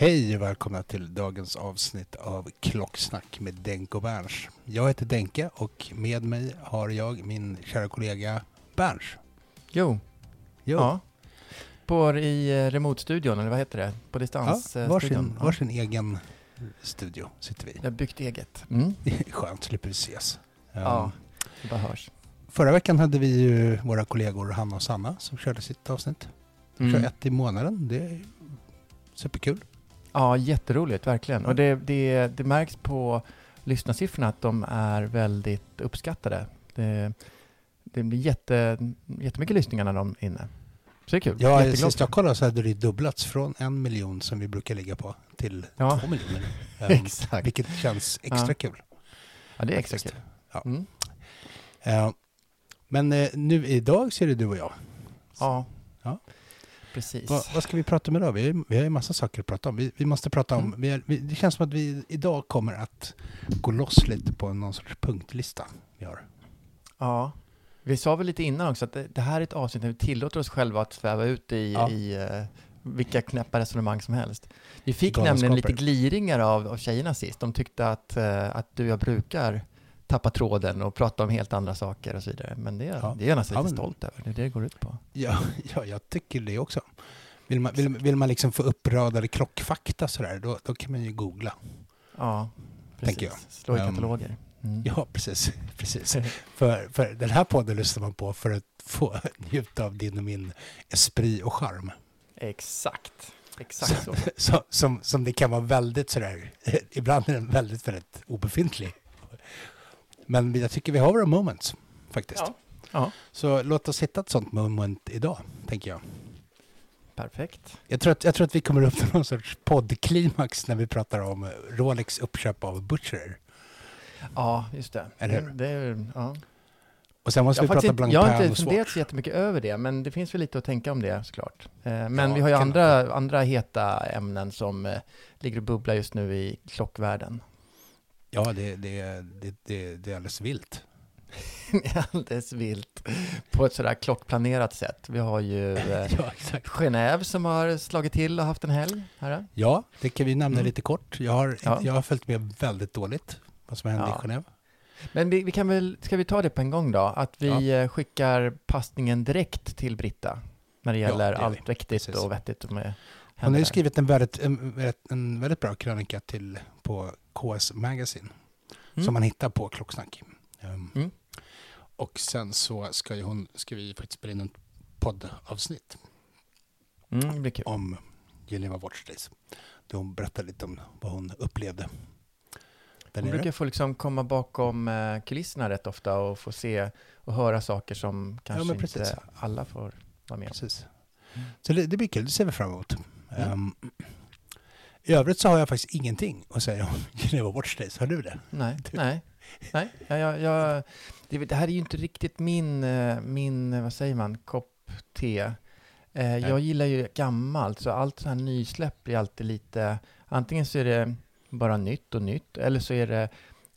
Hej och välkomna till dagens avsnitt av Klocksnack med Denke och Berns. Jag heter Denke och med mig har jag min kära kollega Berns. Jo. Jo. Ja. På i eh, remote-studion, eller vad heter det? På Ja, distansstudion. varsin, Ja. varsin egen studio sitter vi i. Jag har byggt eget. Mm. Är Skönt, slipper vi ses. Ja, Um, det bara hörs. Förra veckan hade vi ju våra kollegor Hanna och Sanna som körde sitt avsnitt. De kör Mm. ett i månaden. Det är superkul. Ja, jätteroligt, verkligen. Och det, det, det märks på lyssnarsiffrorna att de är väldigt uppskattade. Det, det blir jätte, jättemycket lyssningar när de är inne. Så det är kul. Ja, sist jag kollade så hade det dubblats från en miljon som vi brukar ligga på till Ja. två miljoner. Um, Exakt. Vilket känns extra Ja. kul. Ja, det är extra faktiskt. kul. Ja. Mm. Ja. Men eh, nu idag så är det du och jag. Ja. Ja. Precis. Va, vad ska vi prata om idag? Vi, vi har ju massa saker att prata om. Vi, vi måste prata om... Mm. Vi, är- vi, det känns som att vi idag kommer att gå loss lite på någon sorts punktlista vi har. Ja. Vi sa väl lite innan också att det, det här är ett avsnitt där vi tillåter oss själva att sväva ut i, Ja. i eh, vilka knäppa resonemang som helst. Vi fick Galenskaper. nämligen lite gliringar av, av tjejerna sist. De tyckte att, eh, att du och jag brukar tappa tråden och prata om helt andra saker och så vidare. Men det, Ja. det är jag nästan Ja, lite men- stolt över. Det är det det går ut på. Ja, ja jag tycker det också. Vill man, vill, vill man liksom få uppradade klockfakta sådär, då, då kan man ju googla. Ja, precis. Tänker jag. Slå i Ehm, kataloger. Mm. Ja, precis. precis. för, för den här podden lyssnar man på för att få njuta av din och min esprit och charm. Exakt. Exakt så. Så, som, som det kan vara väldigt sådär, ibland är den väldigt, väldigt obefintlig. Men jag tycker vi har våra moments faktiskt. Ja. Ja, Så låt oss hitta ett sånt moment idag, tänker jag. perfekt. Jag tror att, jag tror att vi kommer upp till någon sorts poddklimax när vi pratar om Rolex uppköp av Butcher. Ja, just det. Eller hur? Det, det är, ja. Och sen måste Jag vi har, prata faktiskt Blanc inte, jag har inte funderat så jättemycket över det, men det finns väl lite att tänka om det såklart. Eh, Men Ja, vi har ju andra, andra heta ämnen som eh, ligger och bubblar just nu i klockvärlden. Ja, det, det, det, det, det är alldeles vilt. Alldeles vilt. På ett sådär klockplanerat sätt. Vi har ju eh, Ja. Genève som har slagit till och haft en helg. Här. Ja, det kan vi nämna Mm. lite kort. Jag har, Ja. jag har följt med väldigt dåligt vad som hände Ja. i Genève. Men vi, vi kan väl, ska vi ta det på en gång då? Att vi eh, skickar passningen direkt till Britta när det gäller det allt riktigt Precis. och vettigt med Hon har ju skrivit en väldigt, en, en väldigt bra krönika till på KS Magazine Mm. som man hittar på Klocksnack. Um, Mm. Och sen så ska, ju hon, ska vi faktiskt spela in en poddavsnitt Mm, det om Geneva Watch Days. Där hon berättar lite om vad hon upplevde där Hon brukar få liksom komma bakom eh, kulisserna rätt ofta och få se och höra saker som kanske precis. inte alla får vara med om. Precis. Mm. Så det, det blir kul, det ser vi fram emot. Mm. Ehm, I övrigt så har jag faktiskt ingenting att säga om Geneva Watch Days. Har du det? Nej, nej, nej. Jag, jag, det, här är ju inte riktigt min, eh, min eh, vad säger man, kopp te. Eh, jag gillar ju gammalt, så allt så här nysläpp blir alltid lite, antingen så är det bara nytt och nytt, eller så är det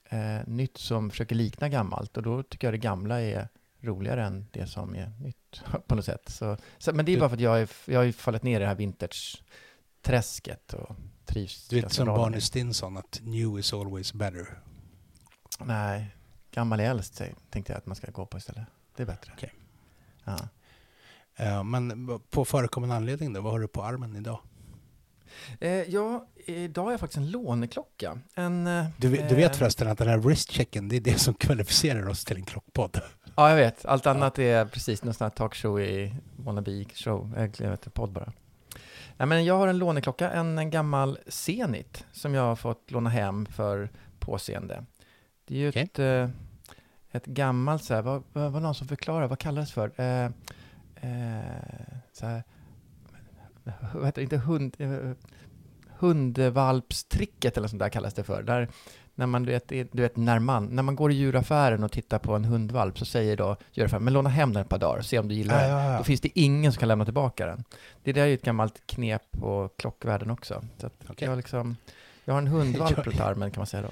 eh, nytt som försöker likna gammalt, och då tycker jag det gamla är roligare än det som är nytt på något sätt. Så, så, men det är bara för att jag, är, jag har ju fallit ner i det här vintage-träsket och trivs. Du vet som Barney. Stinson att new is always better. Nej, gammal är äldst tänkte jag att man ska gå på istället. Det är bättre. Okej. Ja. Eh, men på förekommande anledning då, vad har du på armen idag? Eh, ja, idag har jag faktiskt en låneklocka. En, Du, vet- du vet eh, förresten att den här wristchecken, det är det som kvalificerar oss till en klockpodd. Ja, jag vet. Allt annat är precis någon sån här talkshow i wannabe show, jag vet, podd bara. Nej, men jag har en låneklocka, en, en gammal Zenit som jag har fått låna hem för påseende. Det är ju Okej. ett, eh, ett gammalt, så här, vad, vad var någon som förklarade, vad kallas det för? Eh, eh, så här, vad heter det, inte hund, eh, hundvalpstricket eller sånt där kallas det för. Där, när man, du vet, du vet, när man, när man går i djuraffären och tittar på en hundvalp så säger då djuraffären, men låna hem den ett par dagar och se om du gillar Ja, den. ja, ja. Då finns det ingen som kan lämna tillbaka den. Det där är ju ett gammalt knep på klockvärlden också. Så Okej. jag, liksom, jag har en hundvalp runt armen kan man säga då.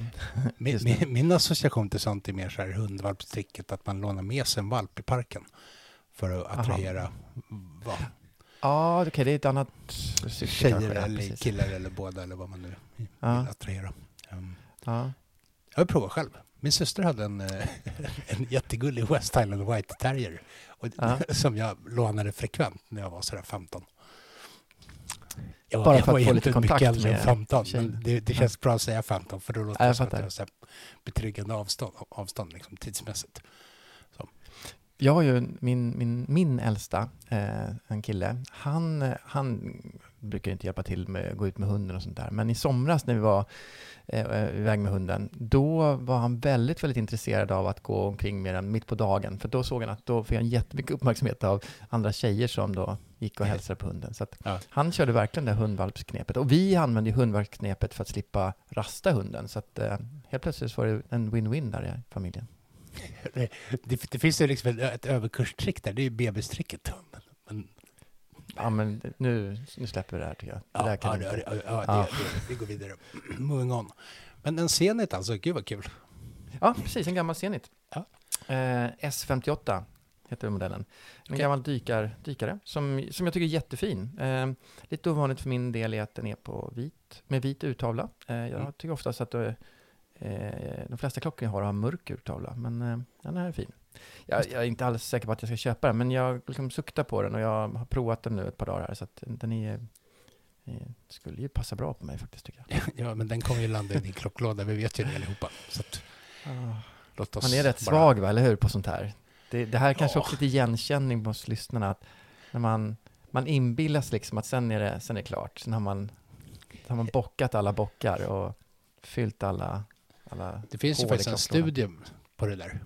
Min, min, min association till sånt är mer så här hundvalpstricket, att man lånar med sig en valp i parken för att attrahera vad, Ja, okej, det är ett annat syfte tjejer kanske, eller killar eller båda eller vad man nu vill attrahera. Um, Ja. jag har provat själv. Min syster hade en, eh, en jättegullig West Highland White Terrier och, Ja. som jag lånade frekvent när jag var sådär 15. Jag, Bara jag för att få lite mycket kontakt äldre än med 15, tjejer. men det, det känns bra att säga 15 för då låter det som att jag har så betryggande avstånd, avstånd liksom, tidsmässigt. Jag har ju min, min, min äldsta, eh, en kille, han, eh, han brukar inte hjälpa till med att gå ut med hunden och sånt där. Men i somras när vi var eh, eh, iväg med hunden, då var han väldigt, väldigt intresserad av att gå omkring med den mitt på dagen. För då såg han att då fick han jättemycket uppmärksamhet av andra tjejer som då gick och hälsade på hunden. Så Ja. han körde verkligen det hundvalpsknepet. Och vi använde ju hundvalpsknepet för att slippa rasta hunden. Så att eh, helt plötsligt var det en win-win där i familjen. Det, det, det finns ju liksom ett, ett överkurstrick där, det är ju bebistricket. Men, men, Ja, men nu, nu släpper vi det här tycker jag. Det ja, där ja, kan det, ja, ja, Ja. det, det, vi går vidare. Moving on. Men en Zenit alltså, gud vad kul. Ja, precis. En gammal Zenit. Ja. Eh, S58 heter modellen. En Okej. gammal dykar, dykare som, som jag tycker är jättefin. Eh, lite ovanligt för min del är att den är på vit, med vit urtavla. Eh, jag Mm. tycker oftast att eh, eh, de flesta klockor jag har har mörk urtavla, men eh, den här är fin. Jag, jag är inte alls säker på att jag ska köpa den, men jag liksom suktar på den och jag har provat den nu ett par dagar här, så att den är, eh, skulle ju passa bra på mig faktiskt tycker jag. Ja, men den kommer ju landa i din klocklåda, vi vet ju det allihopa. Så att, låt oss Man är rätt bara- svag, va, eller hur, på sånt här? Det, det här är kanske Ja. också lite igenkänning hos lyssnarna, att när man, man inbillas liksom att sen är, det, sen är det klart. Sen har man, sen har man bockat alla bockar och fyllt alla, alla Det finns ju faktiskt en studie på det där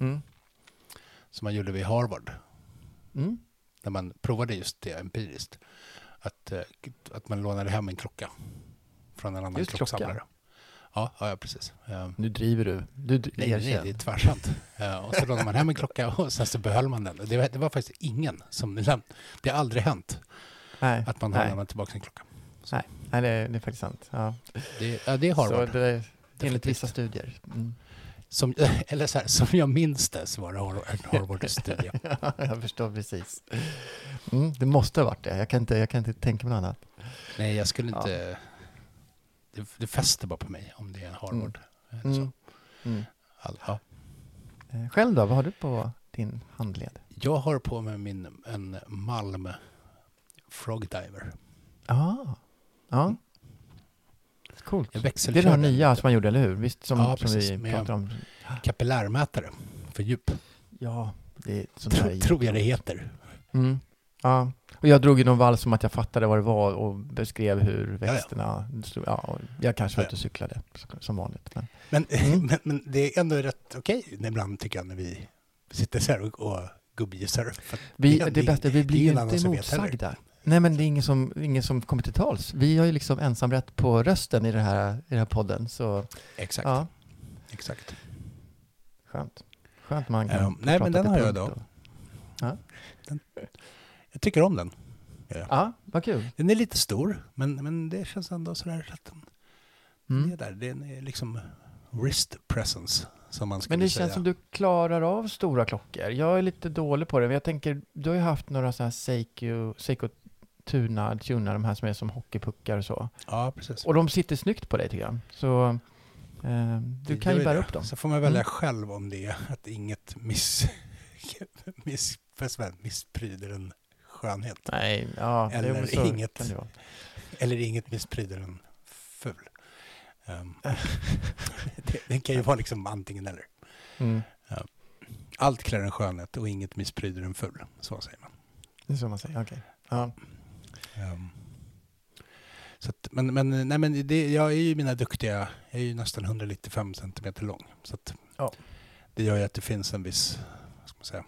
Mm. Som man gjorde vid Harvard. Mm. Där man provade just det empiriskt. Att, eh, att man lånade hem en klocka från en annan Just klocka. klocksamlare. Ja, ja, ja, precis. Eh, Nu driver du. Du Nej, nej, det är tvärsant. Eh, och så lånade man hem en klocka och sen så behöll man den. Det var, det var faktiskt ingen som Det har aldrig hänt nej, att man har nej, lämnat tillbaka en klocka. nej, nej det, är, det är faktiskt sant. Ja. Det, ja, det är Så Harvard. det enligt vissa studier. Mm. Som, eller så här, som jag minns det så var det Har- en Harvard-studie. jag förstår precis. Mm, det måste ha varit det. Jag kan inte, jag kan inte tänka mig något annat. Nej, jag skulle inte... Det, det fäster bara på mig om det är en Harvard. eller Så. Mm. Mm. All, ja. Eh, Själv då, vad har du på din handled? Jag har på mig min, en Malm Frogdiver. Ah. Ja. Coolt. Det är det här nya som man gjorde, eller hur? Visst, som, Ja, som precis, vi med- pratade om. Kapillärmätare för djup. Ja, det är sånt. Tro, tror jag det heter. Mm. Ja. Och jag drog ju någon vals som att jag fattade vad det var och beskrev hur ja. växterna stod. Ja, och jag kanske var Ja, ute och cyklade som vanligt. Men. Men, Mm. men, men det är ändå rätt okej ibland tycker jag när vi sitter så här och, och gubbgissar. Vi, det- det, bästa, vi är blir ju inte motsagda. Nej, men det är ingen som, ingen som kommer till tals. Vi har ju liksom ensamrätt på rösten i, det här, i den här podden. Så Exakt. ja, Exakt. skönt. Skönt man kan få nej, men den har jag då. och- Jag tycker om den. Ja, ja. Ja, vad kul. Den är lite stor, men, men det känns ändå sådär att den Mm. är där. Den är liksom wrist presence, som man skulle Men det säga. känns som du klarar av stora klockor. Jag är lite dålig på det. Men jag tänker, du har ju haft några så här Seiko, Seiko Tuna, Tuna, de här som är som hockeypuckar och så. Ja, precis. Och de sitter snyggt på dig tycker jag. Så eh, du kan ju bära det. upp dem. Så får man välja Mm. själv om det är att inget miss, miss, misspryder en skönhet. Nej, ja, Eller så inget. Eller inget misspryder en ful. Um, det, det kan ju vara liksom antingen eller. Mm, Allt klär en skönhet och inget misspryder en ful. Så säger man. det är så man säger, okej. Ja. Um, så att, men men, nej, men det, jag är ju mina duktiga, jag är ju nästan 195 centimeter lång. Så att Ja. det gör ju att det finns en viss, vad ska man säga,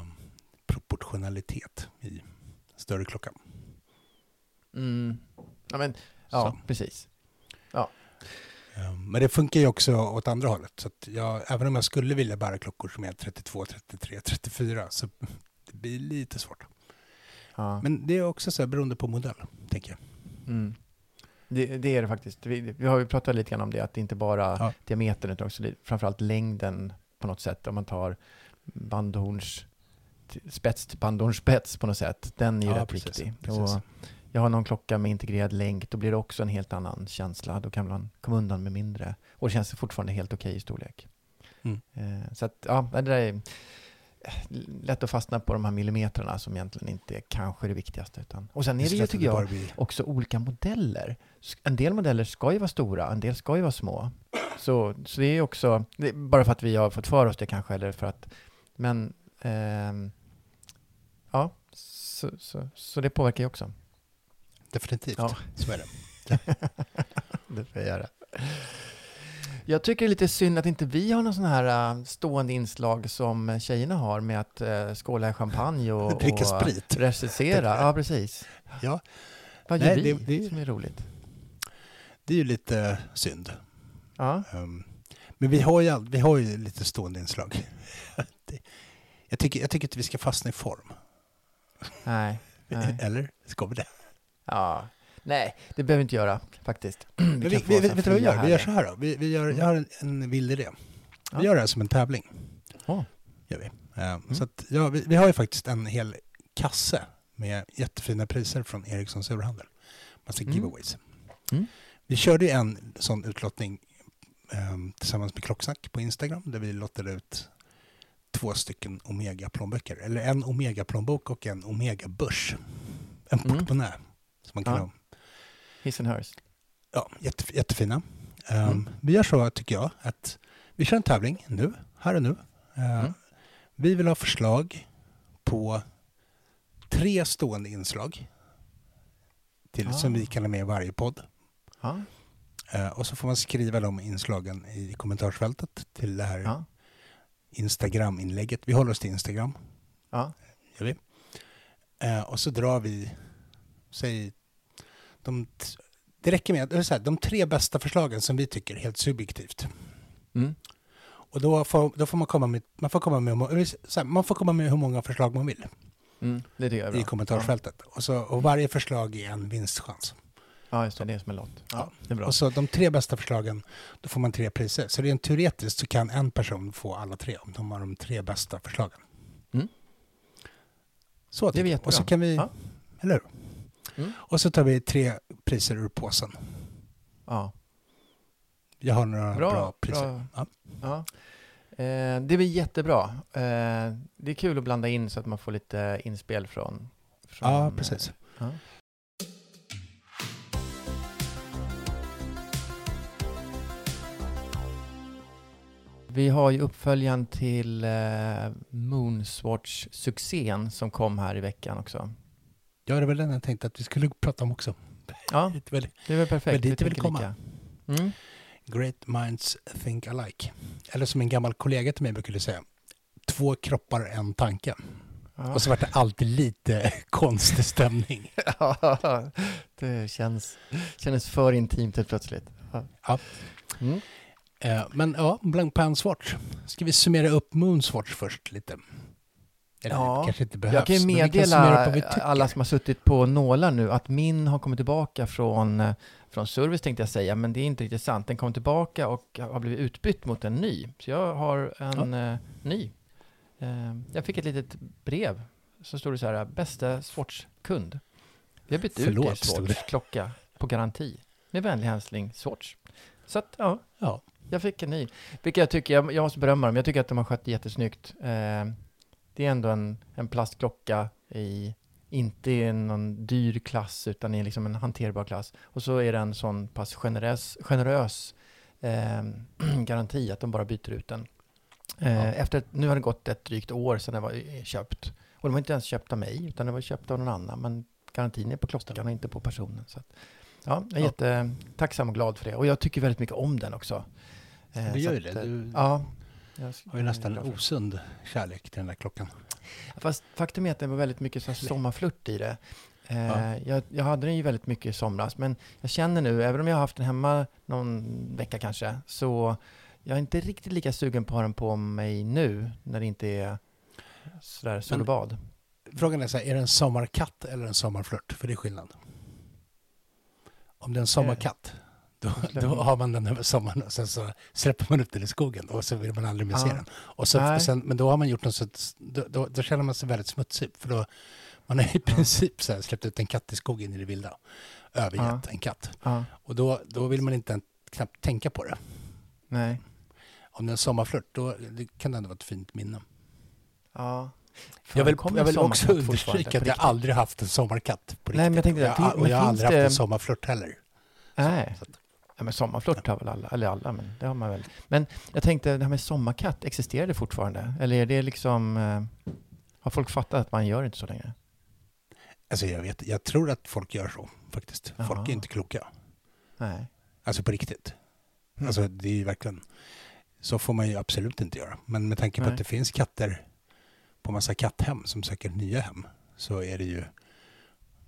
um, proportionalitet i större klockan. Mm. ja, men, ja Så. precis. Um, men det funkar ju också åt andra hållet. Så jag, även om jag skulle vilja bära klockor som är 32, 33, 34 så det blir lite svårt. Ja. Men det är också så här beroende på modell, tänker jag. Mm. Det, det är det faktiskt. Vi, vi har ju pratat lite grann om det, att det inte bara Ja. diametern utan också framförallt längden på något sätt. Om man tar bandhorns spets till bandhornsspets på något sätt. Den är ju Ja, rätt precis, viktig. precis. Och jag har någon klocka med integrerad länk, då blir det också en helt annan känsla. Då kan man komma undan med mindre. Och det känns fortfarande helt okej i storlek. Mm. Eh, så att, ja, det där är lätt att fastna på de här millimetrarna som egentligen inte är kanske det viktigaste. Utan, och sen är det ju, tycker jag, också olika modeller. En del modeller ska ju vara stora, en del ska ju vara små. Så, så det är också, det är bara för att vi har fått för oss det kanske, eller för att, men ehm, ja, så, så, så det påverkar ju också. Definitivt, Ja. så är det. Det får jag göra. Jag tycker det är lite synd att inte vi har någon sån här äh, stående inslag som tjejerna har med att äh, skåla i champagne och, Dricka och sprit. recensera. Ja, precis. Ja, Vad gör Nej, vi det- det- som är roligt? det är ju lite synd. Ja, Um, men vi har, ju all, vi har ju lite stående inslag. Det- jag, tycker, jag tycker att vi ska fastna i form. nej. nej. Eller? Ska vi det? Ja. Nej, det behöver vi inte göra faktiskt. Vi vi, vi, vet du vad vi gör? Vi gör så här då. Vi, vi gör, jag har en, en vild idé. Ja. Vi gör det här som en tävling. Åh. Gör vi. Um, Så att, ja, vi, vi har ju faktiskt en hel kasse med jättefina priser från Ericssons urhandel. Massa Mm. giveaways. Mm. Vi körde ju en sån utlottning um, tillsammans med Klocksnack på Instagram där vi lottade ut två stycken Omega-plånböcker. Eller en Omega-plånbok och en Omega-börs. En Mm. portmonnä. Som man kan Ja. ha. His and hers. Ja, jätte, jättefina. Um, Mm. Vi gör så, tycker jag, att vi kör en tävling nu, här och nu. Uh, Mm. Vi vill ha förslag på tre stående inslag till, som Ah. vi kan ha med i varje podd. Ja. Uh, och så får man skriva de inslagen i kommentarsfältet till det här Ja. Instagram-inlägget. Vi håller oss till Instagram, Ja. gör vi. Uh, och så drar vi, säg, de, det räcker med, det här, de tre bästa förslagen som vi tycker helt subjektivt. Mm. Och då får, då får man komma med, man får komma med, här, man får komma med hur många förslag man vill Mm. Det tycker jag är bra. i kommentarsfältet. Och, så, och varje förslag är en vinstchans. Ja, just det. Det är som en lott. Ja, det är bra. Och så de tre bästa förslagen, då får man tre priser. Så rent teoretiskt så kan en person få alla tre om de har de tre bästa förslagen. Mm. Så Det är jättebra. Och så kan vi, Ja. eller hur? Mm. Och så tar vi tre priser ur påsen. Ja. Jag har några bra, Bra, priser. bra. Ja. Ja. Eh, det blir jättebra. Eh, det är kul att blanda in så att man får lite inspel från... från ja, eh, precis. Ja. Vi har ju uppföljaren till eh, Moonswatch-succén som kom här i veckan också. Ja, det var den jag tänkte att vi skulle prata om också. Ja, Det är väl perfekt. Dit Vi vill komma. Mm. Great minds think alike. Eller som en gammal kollega till mig brukade säga, två kroppar, en tanke. Ja. Och så var det alltid lite konstig stämning. Ja, det känns, kändes för intimt helt plötsligt. Ja. Ja. Mm. Eh, Men ja, Blank Pan Swatch. Ska vi summera upp Moonswatch först lite? Eller Ja, kanske inte behövs. Jag kan ju meddela vi tycker. alla som har suttit på nålar nu att min har kommit tillbaka från, eh, från service tänkte jag säga, men det är inte riktigt sant. Den kom tillbaka och har blivit utbytt mot en ny. Så jag har en eh, ny. Eh, jag fick ett litet brev. Så stod det så här, bästa Swatch-kund. Vi har bytt ut Förlåt, stod det. Swatch-klocka på garanti. Med vänlig hälsning Swatch. Så att, ja, Ja, jag fick en ny. Vilket jag tycker, jag, jag måste berömma dem, jag tycker att de har skött jättesnyggt. Eh, det är ändå en, en plastklocka i, inte i någon dyr klass, utan i liksom en hanterbar klass. Och så är det en sån pass generös, generös eh, garanti att de bara byter ut den. Eh, Ja. Efter, nu har det gått ett drygt år sedan den var eh, köpt. Och de var inte ens köpt av mig, utan den var köpt av någon annan. Men garantin är på klockan och inte på personen. Så att, ja, jag är Ja. jättetacksam och glad för det. Och jag tycker väldigt mycket om den också. Eh, så gör ju det. Du- Ja. Jag har ju nästan det. osund kärlek till den där klockan. Fast faktum är att det var väldigt mycket så sommarflört i det. Eh, Ja. jag, jag hade den ju väldigt mycket i somras, men jag känner nu, även om jag har haft den hemma någon vecka kanske, så jag är inte riktigt lika sugen på att ha den på mig nu, när det inte är sådär sol och bad. Frågan är så här, är det en sommarkatt eller en sommarflört? För det är skillnad. Om det är en sommarkatt, då, då har man den över sommaren och sen så släpper man ut den i skogen och så vill man aldrig mer se Ja. den. Och så, och sen, men då har man gjort något så då, då, då känner man sig väldigt smutsig. För då, man har i princip så här, släppt ut en katt i skogen i det vilda. Övergett Ja. en katt. Ja, Och då, då vill man inte knappt tänka på det. nej. Om det är en sommarflört, då det kan det ändå vara ett fint minne. Ja. Jag vill, jag vill också understryka att jag aldrig haft en sommarkatt på riktigt. Nej, men jag tänkte och jag, och jag har aldrig haft en sommarflört heller. Nej. Så att- Ja, men sommarflört har väl alla, eller alla, men det har man väl. Men jag tänkte, det här med sommarkatt, existerar det fortfarande? Eller är det liksom, eh, har folk fattat att man gör inte så längre? Alltså jag, vet, jag tror att folk gör så faktiskt. Folk Jaha. är inte kloka. Nej. Alltså på riktigt. Mm. Alltså det är ju verkligen... Så får man ju absolut inte göra. Men med tanke på Nej. att det finns katter på massa katthem som söker nya hem så är det ju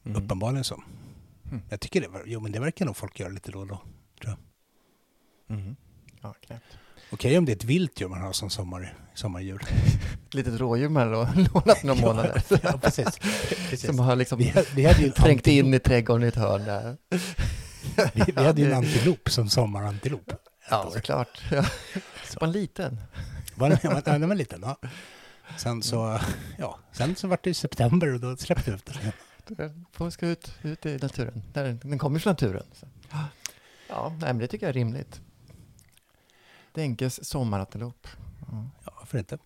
Mm. uppenbarligen så. Mm. Jag tycker det, jo, men det verkar nog folk göra lite då och då. Mm. Ja, knäppt. Okej om det är ett vilt djur man har som sommar, sommardjur. Ett litet rådjur man har lånat några månader. ja, precis. precis. Som har liksom Vi, hade- vi hade ju trängt in i trädgården i ett hörn där. Vi, vi hade ju en antilop som sommarantilop. Ja, år. såklart. Ja. Så en liten. Var den, den var liten, ja. Sen så, ja, sen så var det i september och då släppte vi ut den. Får ska ut, ut i naturen. Den kommer från naturen. Så. Ja, nej, men det tycker jag är rimligt. Denkes sommarantilop. Ja. Ja, varför inte?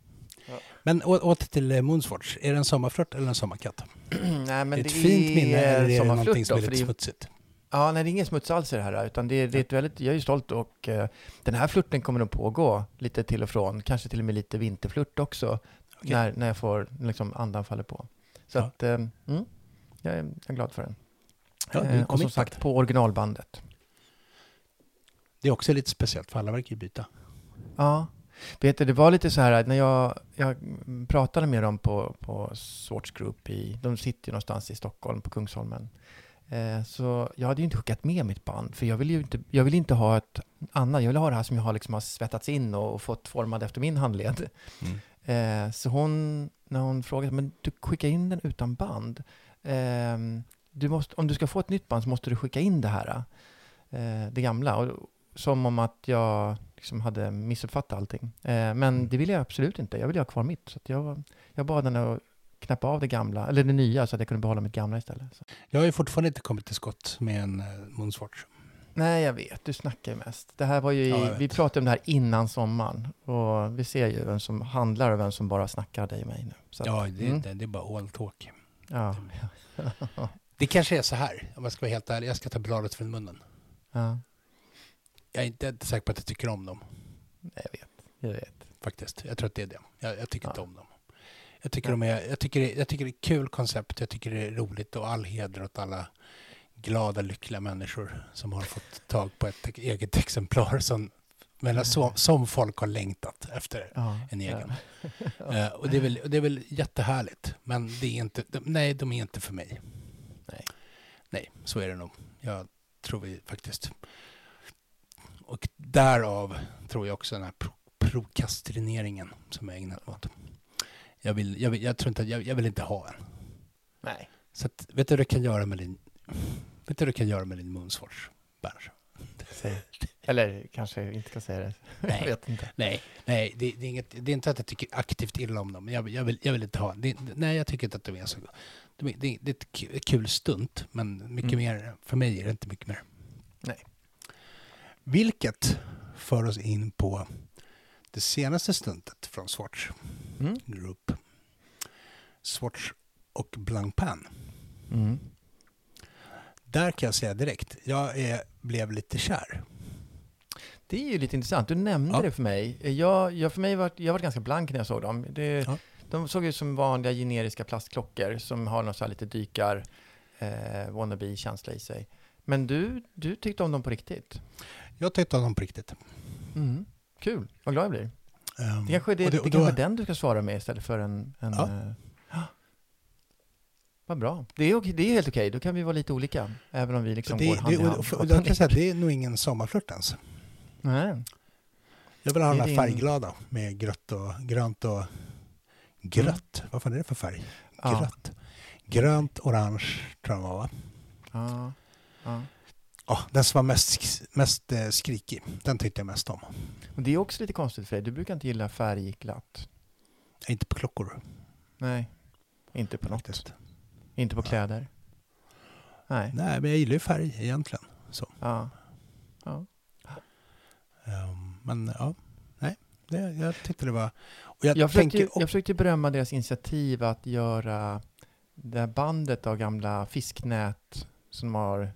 Ja. Men å, åter till eh, Moonswatch. Är det en sommarflört eller en sommarkatt? nej, men det är det ett fint minne eller är det någonting som är lite är- smutsigt? Ja, nej, det är ingen smuts alls i det här, utan det är, det är ett väldigt, jag är ju stolt och eh, den här flirten kommer nog pågå lite till och från, kanske till och med lite vinterflört också, Okej. när, när jag får, liksom, andan faller på. Så Ja. att, eh, mm, jag, är, jag är glad för den. Ja, är Eh, och som sagt, på originalbandet. Det är också lite speciellt för alla verkar ju byta. Ja, vet du, det var lite så här att när jag, jag pratade med dem på, på Swords Group, i, de sitter ju någonstans i Stockholm på Kungsholmen. Eh, så jag hade ju inte skickat med mitt band, för jag vill ju inte, jag vill inte ha ett annat, jag vill ha det här som jag har, liksom har svettats in och, fått formad efter min handled. Mm. Eh, så hon, när hon frågade, men du skickar in den utan band. Eh, du måste, om du ska få ett nytt band så måste du skicka in det här, eh, det gamla. Och, som om att jag liksom hade missuppfattat allting. Eh, men Mm. det vill jag absolut inte. Jag vill ha kvar mitt. Så jag, jag bad henne att knäppa av det gamla, eller det nya, så att jag kunde behålla mitt gamla istället. Så. Jag har ju fortfarande inte kommit till skott med en uh, Moonswatch. Nej, jag vet. Du snackar ju mest. Det här var ju, i- Ja, vi pratade om det här innan sommaren. Och vi ser ju vem som handlar och vem som bara snackar dig och mig nu. Så Ja, det, mm. det, det är bara all talk. ja. Det kanske är så här, om jag ska vara helt ärlig. Jag ska ta bladet från munnen. ja. Jag är inte, inte säker på att jag tycker om dem, jag vet. Jag vet. faktiskt. Jag tror att det är det. Jag, jag tycker Ja. inte om dem. Jag tycker, de är, jag, tycker det, jag tycker det är kul koncept. Jag tycker det är roligt och all heder åt alla glada, lyckliga människor som har fått tag på ett eget exemplar som Men som, som folk har längtat efter Ja, en egen. Ja. Eh, och, det är väl, och det är väl jättehärligt. Men det är inte, de, nej, de är inte för mig. Nej. Nej, så är det nog. Jag tror vi faktiskt. Och därav tror jag också den här pro, prokrastineringen som jag ägnat mig åt. Jag, vill, jag, vill, jag tror inte jag, jag vill inte ha en. Nej. Så att, vet du vad det kan göra med din, vet du vad det kan göra med din? Säg. Eller kanske inte ska säga det. Nej. Jag vet inte. Nej, nej det, det, är inget, det är inte att jag tycker aktivt illa om dem. Jag, jag, vill, jag vill inte ha det, Nej, jag tycker inte att de är så... De är, det, det är ett ku- kul stunt, men mycket Mm. mer, för mig är det inte mycket mer. Nej. Vilket för oss in på det senaste stuntet från Swatch Mm. Group. Swatch och Blancpain. Mm. Där kan jag säga direkt, jag är, blev lite kär. Det är ju lite intressant. Du nämnde Ja. det för mig. Jag, jag, för mig var, jag var ganska blank när jag såg dem. Det, Ja. De såg ut som vanliga generiska plastklockor som har någon så här lite dykar eh, wannabe-känsla i sig. Men du, du tyckte om dem på riktigt. Jag tyckte om dem på riktigt. Mm. Kul, vad glad jag blir. Um, Det kanske, det, och det, och kanske är den du ska svara med istället för en... en Ja. ja. Vad bra. Det är, okej, det är helt okej, då kan vi vara lite olika. Även om vi liksom det, går hand det, i hand. och, och, och säga, det är nog ingen sommarflört ens. Nej. Jag vill ha Det här din- färgglada med grött och grönt och grött. Vad fan är det för färg? Ja. Grött. Grönt, orange tror jag var va? Ja. Ja. Ja, den som var mest, mest eh, skrikig. Den tyckte jag mest om. Och det är också lite konstigt för dig. Du brukar inte gilla färgglatt. Inte på klockor Nej, inte på något. faktiskt. Inte på kläder. Nej. Nej, men jag gillar ju färg egentligen. Så. Ja. ja. Ehm, men ja, nej. Det, jag tyckte det var... Och jag, Jag, försökte, tänker... jag försökte berömma deras initiativ att göra det här bandet av gamla fisknät som har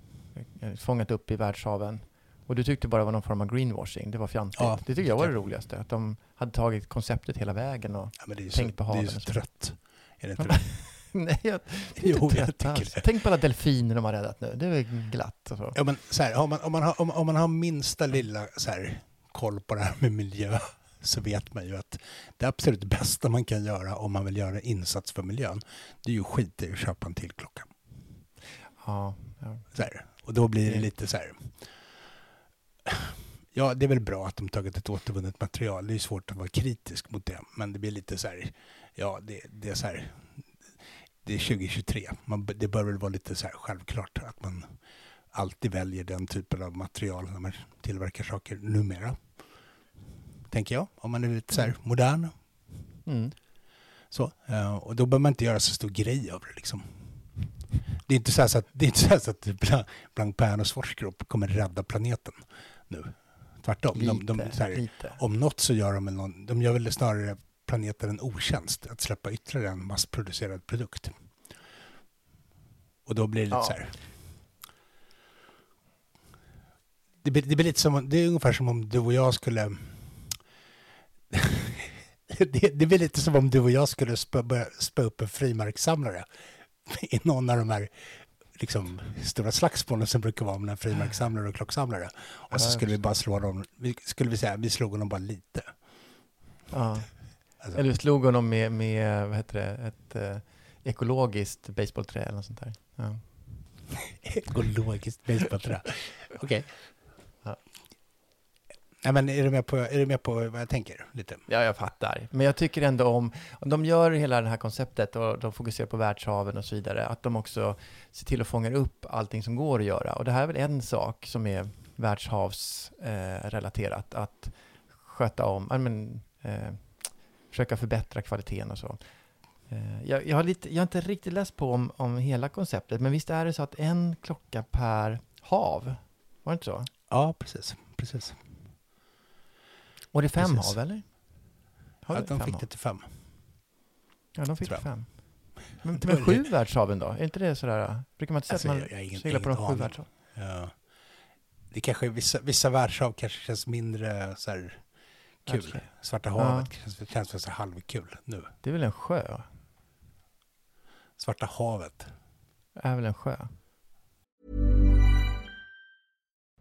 fångat upp i världshaven. Och du tyckte bara det var någon form av greenwashing. Det var fjantigt. Ja, det tycker jag var det roligaste. Att de hade tagit konceptet hela vägen. Och... ja, men det är ju tänk så, på det är ju haven så trött. Är det inte det? Nej, jag, det Jo, inte jag trött tycker det. Tänk på alla delfiner de har räddat nu. Det är väl glatt och så. Ja, men så här, om, man, om, man har, om, om man har minsta lilla så här, koll på det här med miljö så vet man ju att det absolut bästa man kan göra om man vill göra insats för miljön det är ju skit i att köpa en till klocka. Ja, ja. Så här. Och då blir det Mm. lite så här... Ja, det är väl bra att de tagit ett återvunnet material. Det är svårt att vara kritisk mot det. Men det blir lite så här... Ja, det, det är så här... Det är 2023. Man, det bör väl vara lite så här självklart att man alltid väljer den typen av material när man tillverkar saker numera. Tänker jag. Om man är lite så här modern. Mm. Så. eh, Och då behöver man inte göra så stor grej av det liksom. Det är inte så, att, det är inte så, att Bla- Blancpain och Schwarzkopf kommer rädda planeten nu. Tvärtom. Lite, De, de, här, lite. om något så gör de, någon, de gör väl snarare planeten en otjänst att släppa ytterligare en massproducerad produkt. Och då blir det lite Ja. så här. Det blir, det blir lite som, det är ungefär som om du och jag skulle det, det blir lite som om du och jag skulle spö, börja spö upp en frimärkssamlare i någon av de här liksom, stora slagsmålen som brukar vara mellan frimärkssamlare och klocksamlare. Och så skulle vi bara slå dem, vi, skulle vi säga, vi slog honom bara lite. Ja. Alltså, Eller du slog honom med, med vad heter det, ett eh, ekologiskt baseballträ eller något sånt där. Ja. ekologiskt basebollträ. Okej. Ja. Nej men är du, med på, är du med på vad jag tänker? Lite? ja, jag fattar. Men jag tycker ändå om, om de gör hela det här konceptet och de fokuserar på världshaven och så vidare, att de också ser till att fånga upp allting som går att göra. Och det här är väl en sak som är världshavsrelaterat, eh, att sköta om, I men, eh, försöka förbättra kvaliteten och så. Eh, jag, jag, har lite, jag har inte riktigt läst på om, om hela konceptet, men visst är det så att en klocka per hav? Var det inte så? Ja, precis. precis. Och det fem Precis. hav, eller? Har Ja, de fick hav? det till fem. Ja, de fick fem. Men, Det men var sju det. världshaven då? Är inte det sådär? Brukar man inte säga Alltså, att man jag- seglar på de sju världshaven? Ja. Det kanske, vissa, vissa världshav kanske känns mindre så här, kul. Okej. Svarta havet känns, känns väl så halvkul nu. Det är väl en sjö? Svarta havet. Är väl en sjö?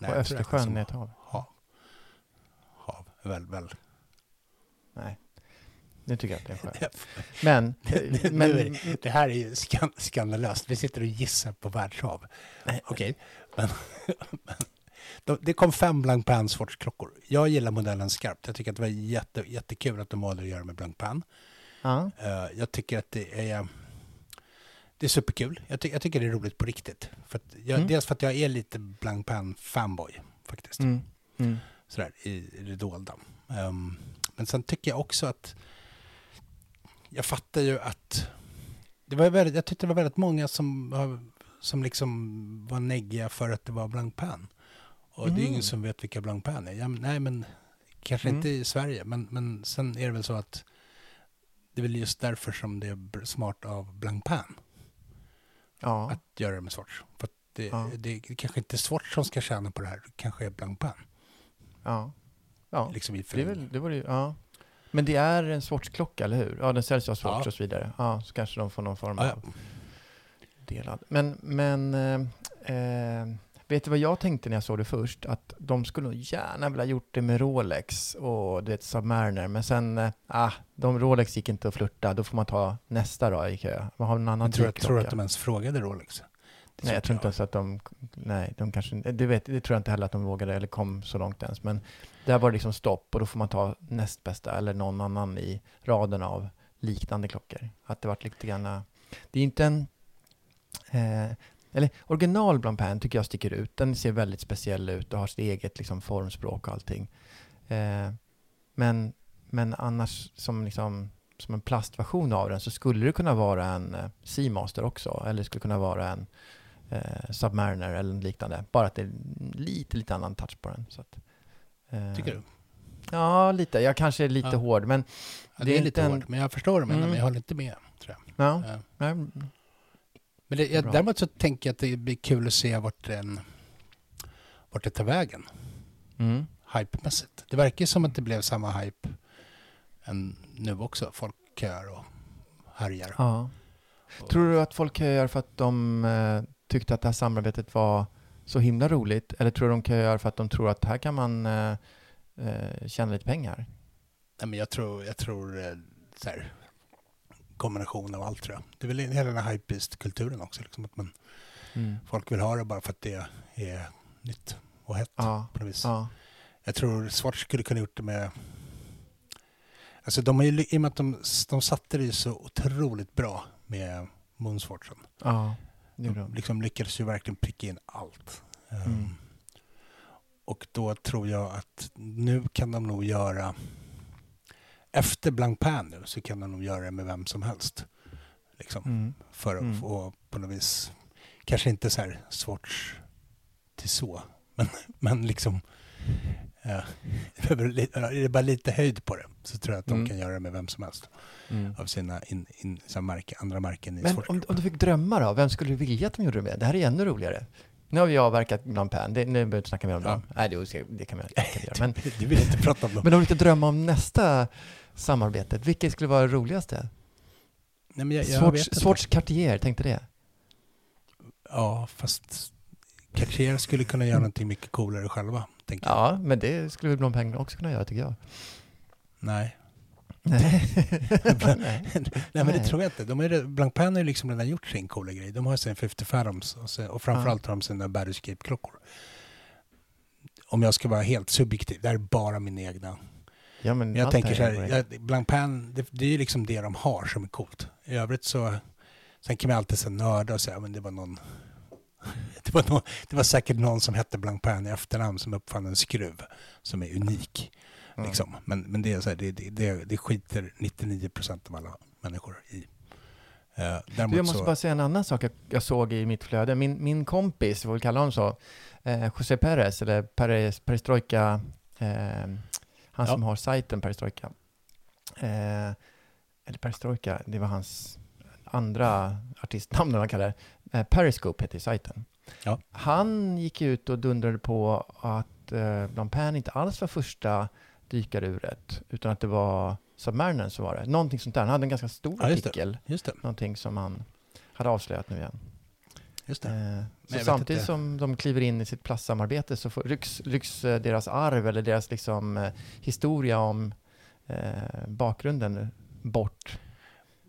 Nej, Och Östersjön är ett hav. Hav. Hav. Väl, väl. Nej, nu tycker jag att det är skönt. Men, Men, men nu det här är ju skan, skandalöst. Vi sitter och gissar på världshav. Okej, men, men de, det kom fem Blank Pan Swatch-klockor. Jag gillar modellen skarpt. Jag tycker att det var jätte, jättekul att de valde att göra med Blank Pan. ja, Eh, jag tycker att det är, det är superkul. Jag, ty, jag tycker det är roligt på riktigt. För jag, Mm. Dels för att jag är lite Blank Pan-fanboy faktiskt. mm, mm, Sådär, i, i det dolda. Ehm, men sen tycker jag också att jag fattar ju att det var väldigt, jag tyckte det var väldigt många som, som liksom var neggiga för att det var Blank Pan. Och det är Mm. ingen som vet vilka Blank Pan är. Ja, men- nej, men kanske Mm. inte i Sverige. Men, men sen är det väl så att det är väl just därför som det är smart av Blank Pan ja, att göra det med Swatch. För det, Ja. det är kanske inte Swatch som ska tjäna på det här, det kanske är Blank Pan. ja, ja. Liksom i Det, är väl, det var ju, ja. Men det är en Swatch-klocka, eller hur? Ja, den säljs av Swatch Ja. och så vidare. Ja, så kanske de får någon form av delad. Men, men eh, eh, vet du vad jag tänkte när jag såg det först? Att de skulle nog gärna vilja gjort det med Rolex och det Submariner. Men sen, eh, ah, de Rolex gick inte att flirta. Då får man ta nästa då i kö. Man har en annan tror, jag tror att klocka. de ens frågade Rolex. Det Nej, jag tror inte ens att de, nej, de kanske, det, vet, det tror jag inte heller att de vågade eller kom så långt ens. Men där var det liksom stopp och då får man ta näst bästa eller någon annan i raden av liknande klockor. Att det vart lite grann, det är inte en, eh, eller original Blancpain tycker jag sticker ut. Den ser väldigt speciell ut och har sitt eget liksom formspråk och allting. Eh, men, men annars som liksom som en plastversion av den så skulle det kunna vara en eh, Seamaster också. Eller det skulle kunna vara en eh, Submariner eller liknande. Bara att det är lite, lite annan touch på den. Så att, eh, Tycker du? Ja, lite. Jag kanske är lite Ja. hård, men Ja, det det, är är lite en- hårt, men jag förstår det, men, Mm. jag håller inte med. Tror jag. ja. Ja. nej, Men det, jag, däremot så tänker jag att det blir kul att se vart, den, vart det tar vägen, Mm. hypemässigt. Det verkar som att det blev samma hype än nu också. Folk kör och härjar. Ja. Tror du att folk köar för att de eh, tyckte att det här samarbetet var så himla roligt? Eller tror du de köar för att de tror att här kan man eh, eh, tjäna lite pengar? Nej, men jag tror, jag tror eh, så här, kombination av allt tror jag. Det är väl hela den här hypebeast-kulturen också. Liksom, att man, Mm. folk vill ha det bara för att det är nytt och hett Ja, på något vis. ja, Jag tror Swatch skulle kunna gjort det med... Alltså de har ju, i och med att de, de satte det så otroligt bra med Moonswatchen. ja. De liksom lyckades ju verkligen pricka in allt. Um, Mm. Och då tror jag att nu kan de nog göra... Efter Blank nu så kan de nog göra det med vem som helst. Liksom, Mm. För att Mm. få på något vis... Kanske inte så här Swatch till så. Men, men liksom... Ja, det är bara lite höjd på det så tror jag att de Mm. kan göra det med vem som helst Mm. av sina in, in, sina märken, andra märken i Men om, om du fick drömma då, vem skulle du vilja att de gjorde det med? Det här är ännu roligare. Nu har vi avverkat bland Pan, det, nu behöver vi inte snacka mer om Ja. dem. Nej, det, det kan vi göra. Men, Du vill inte prata om dem. men om du ska drömma om nästa samarbete, vilket skulle vara det roligaste? Nej, men jag, jag inte. Swatch Cartier, tänkte det? Ja, fast Cartier skulle kunna göra någonting mycket coolare själva. Tänker jag. Ja, men det skulle väl Blancpain också kunna göra tycker jag. Nej. Nej. Nej, men det tror jag inte. De är, Blancpain har ju liksom redan gjort sin coola grej. De har sin 50 Fathoms och, så, och framförallt har de sina Battlescape-klockor. Om jag ska vara helt subjektiv, det här är bara min egna. Ja, men jag tänker så är här, jag, Blancpain, det, det är ju liksom det de har som är coolt. I övrigt så, sen kan man alltid så nörda och säga, men det var någon det var, någon, det var säkert någon som hette Blancpain i efternamn som uppfann en skruv som är unik. Mm. Liksom. Men, men det, är så här, det, det, det, det skiter 99% av alla människor i. Du, jag måste så, bara säga en annan sak jag, jag såg i mitt flöde. Min, min kompis, vad vi kallar honom så, eh, José Perez, eller Perez, Perestrojka, eh, han som har sajten Perestrojka. Eh, eller Perestrojka, det var hans andra artistnamn, man kallar det. Eh, Periscope heter sajten. Ja. Han gick ut och dundrade på att eh, Blancpain inte alls var första dykaruret, utan att det var Submarinern som var det. Någonting sånt där. Han hade en ganska stor Ja, just det. artikel just det. någonting som han hade avslöjat nu igen. Just det. Eh, så samtidigt som de kliver in i sitt plastsamarbete så får, rycks, rycks eh, deras arv eller deras liksom, eh, historia om eh, bakgrunden bort.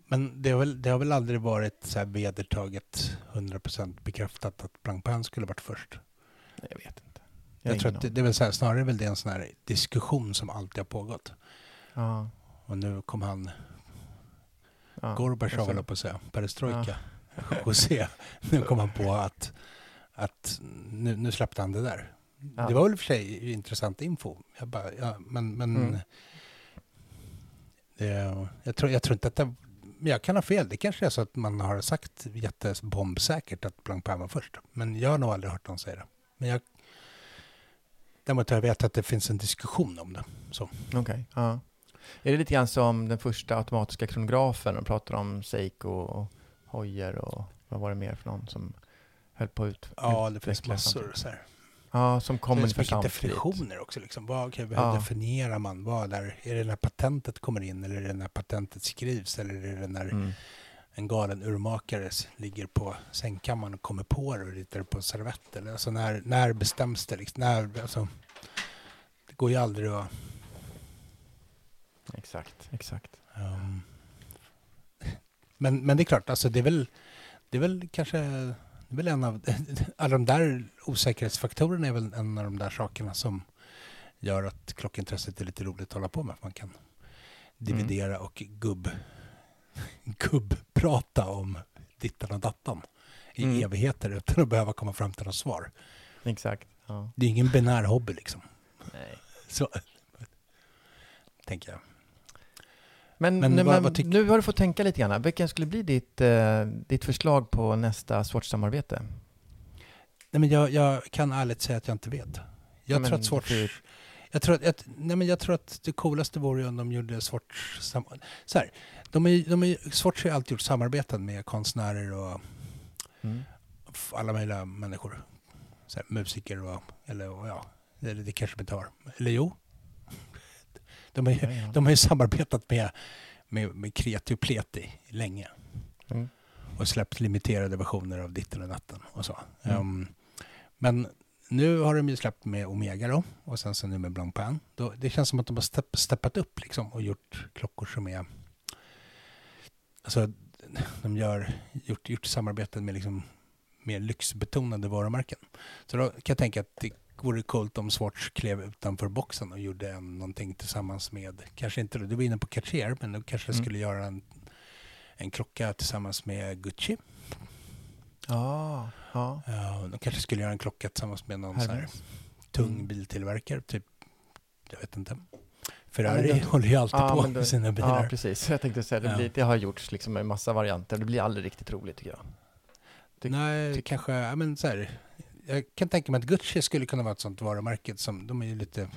Men det har, väl, det har väl aldrig varit så här vedertaget 100% bekräftat att Blancpain skulle varit först? Jag vet inte. Jag, tror att det, är väl så här, snarare väl det en sån här diskussion som alltid har pågått. Ja, Och nu kom han, ja. Gorbatjov höll jag på att säga, perestrojka, José. Nu kom han på att, att nu, nu släppte han det där. Ja. Det var väl för sig intressant info. Jag bara, ja, men men Mm. det, jag, tror, jag tror inte att det, men jag kan ha fel. Det kanske är så att man har sagt jättebombsäkert att Blancpain var först. Men jag har nog aldrig hört någon säga det. Men jag, däremot har jag vet att det finns en diskussion om det. Okej, ja. Är det lite grann som den första automatiska kronografen? De pratar om Seiko och Hoyer och vad var det mer för någon som höll på ut? Ja, det finns massor. Så här. Ja, som kom det finns ungefär samtidigt. definitioner också. Liksom. Vad, okay, hur Ja. definierar man? Vad där, är det när patentet kommer in eller är det när patentet skrivs eller är det när Mm. En galen urmakare ligger på sängkammaren och kommer på det och ritar det på en servett? Eller, alltså när, när bestäms det? Liksom, när, alltså, det går ju aldrig att... Exakt, exakt. ehm, men, men det är klart, alltså, det, är väl, det är väl kanske det är väl en av... Alla de där osäkerhetsfaktorerna är väl en av de där sakerna som gör att klockintresset är lite roligt att hålla på med. Man kan dividera och gubb, gubbprata om dittan och dattan i Mm. evigheter utan att behöva komma fram till något svar. Exakt. Ja. Det är ingen binär hobby liksom. Nej. Så tänker jag. Men, Men nu, vad- men vad nu har du fått tänka lite grann. Vilken skulle bli ditt, eh, ditt förslag på nästa Swatch-samarbete? Nej, men jag, jag kan ärligt säga att jag inte vet. Jag Men tror att Swatch... för- Jag tror att, att, nej men jag tror att det coolaste vore om de gjorde Swatch... Så här, de är, de är, Swatch har ju alltid gjort samarbeten med konstnärer och Mm. alla möjliga människor. Så här, musiker och... Eller och ja, det, det kanske de inte har. Eller jo. De ju, Ja, ja. de har ju samarbetat med, med, med Kreti och Pleti länge. Mm. och släppt limiterade versioner av ditten och natten och så. Mm. Ehm, men nu har de ju släppt med Omega då och sen så nu med Blancpain. Då, det känns som att de har stepp, steppat upp liksom och gjort klockor som är... Alltså, de gör, gjort, gjort samarbeten med liksom mer lyxbetonade varumärken. Så då kan jag tänka att det vore coolt om Swatch klev utanför boxen och gjorde en, någonting tillsammans med, kanske inte, du var inne på Cartier, men de kanske Mm. skulle göra en, en klocka tillsammans med Gucci. Ja, ja. Ja, de kanske skulle göra en klocka tillsammans med någon sån här tung Mm. biltillverkare, typ, jag vet inte. Ja, Ferrari då- håller ju alltid Ja, på med sina bilar. Ja, precis. Jag tänkte säga, det, Ja. blir, det har gjorts liksom med massa varianter. Det blir aldrig riktigt roligt tycker jag. Ty- Nej, tyck- kanske, ja, men så här, jag kan tänka mig att Gucci skulle kunna vara ett sånt varumärke som, de är ju lite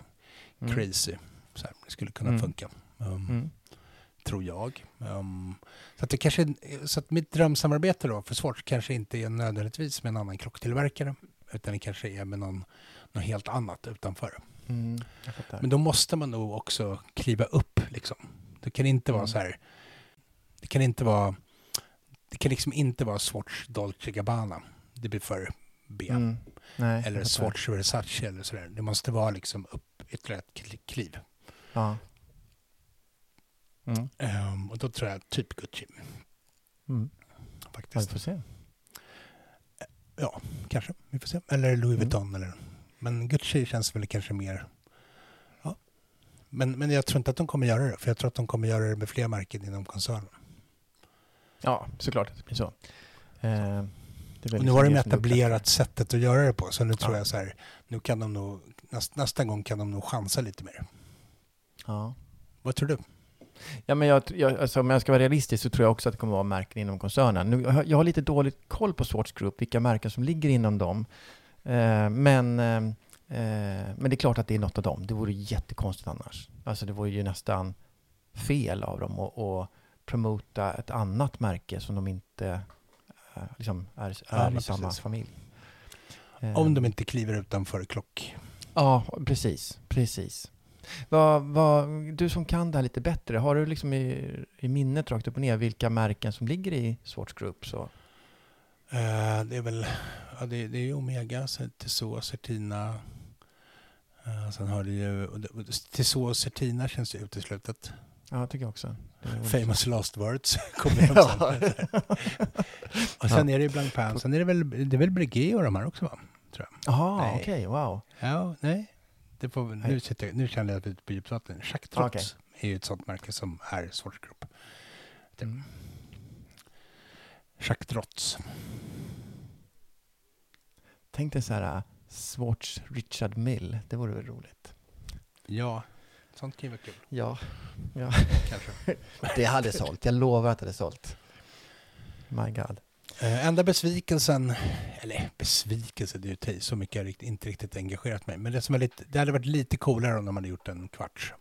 Mm. crazy. Så här, det skulle kunna Mm. funka. Um, Mm. Tror jag. Um, så, att det kanske, så att mitt drömsamarbete då för Swatch kanske inte är nödvändigtvis med en annan klocktillverkare utan det kanske är med någon, något helt annat utanför. Mm. Men då måste man nog också kliva upp liksom. Det kan inte vara Mm. så här. Det kan inte vara. Det kan liksom inte vara Swatch Dolce Gabbana. Det blir för B. Mm. Nej, Eller. Swatch Versace eller sådär. Det måste vara liksom upp ytterligare ett kli- kliv. Ja. Ehm, och då tror jag typ Gucci. Mm. Ja, vi Faktiskt. får se. Ja, kanske. Vi får se. Eller Louis. Vuitton. Eller. Men Gucci känns väl kanske mer... Ja. Men, men jag tror inte att de kommer göra det. För jag tror att de kommer göra det med fler märken inom koncernen. Ja, såklart att det blir så. Eh, det Och nu liksom har de det som är etablerat sättet att göra det på. Så nu tror Ja. jag så här, nu kan de nog, näst, nästa gång kan de nog chansa lite mer. Ja. Vad tror du? Ja, men jag, jag, alltså, om jag ska vara realistisk så tror jag också att det kommer vara märken inom koncernen. Nu, jag har- jag har lite dåligt koll på Swatch Group, vilka märken som ligger inom dem. Eh, men, eh, eh, men det är klart att det är något av dem. Det vore jättekonstigt annars. Alltså det vore ju nästan fel av dem att, att promota ett annat märke som de inte liksom är, Ja, är men i samma precis. familj. Om de inte kliver utanför klock... Ja, precis. precis. Vad, vad, du som kan det här lite bättre, har du liksom i, i minnet rakt upp och ner vilka märken som ligger i Swatch Group? Så? Eh, det är väl, ja, det, det är ju Omega, Tissot, Certina. Uh, sen har du ju, det- Tissot och Certina känns ju uteslutet. Ja, jag tycker också. Det vore- Famous last words kommer Ja. sen. och sen är det ju Blanc Pan, sen är det väl, det är väl Breguet och de här också va? Jaha, Nej. okej, wow. Ja, nej. Det får, nu, sitter, jag- nu känner jag att vi är ute på djupt vatten. Jacques Ah, Trotz är ju ett sånt märke som är Group. Mm. Jacques Trotz. Tänk dig så här, äh, Swatch Richard Mill, det vore väl roligt? Ja, sånt kan ju vara kul. Ja, ja. Kanske. det hade sålt. Jag lovar att det hade sålt. My God. Eh, enda besvikelsen, eller besvikelse, det är ju så mycket jag inte riktigt engagerat mig. Men det, som är lite, det hade varit lite coolare om de hade gjort en kvarts.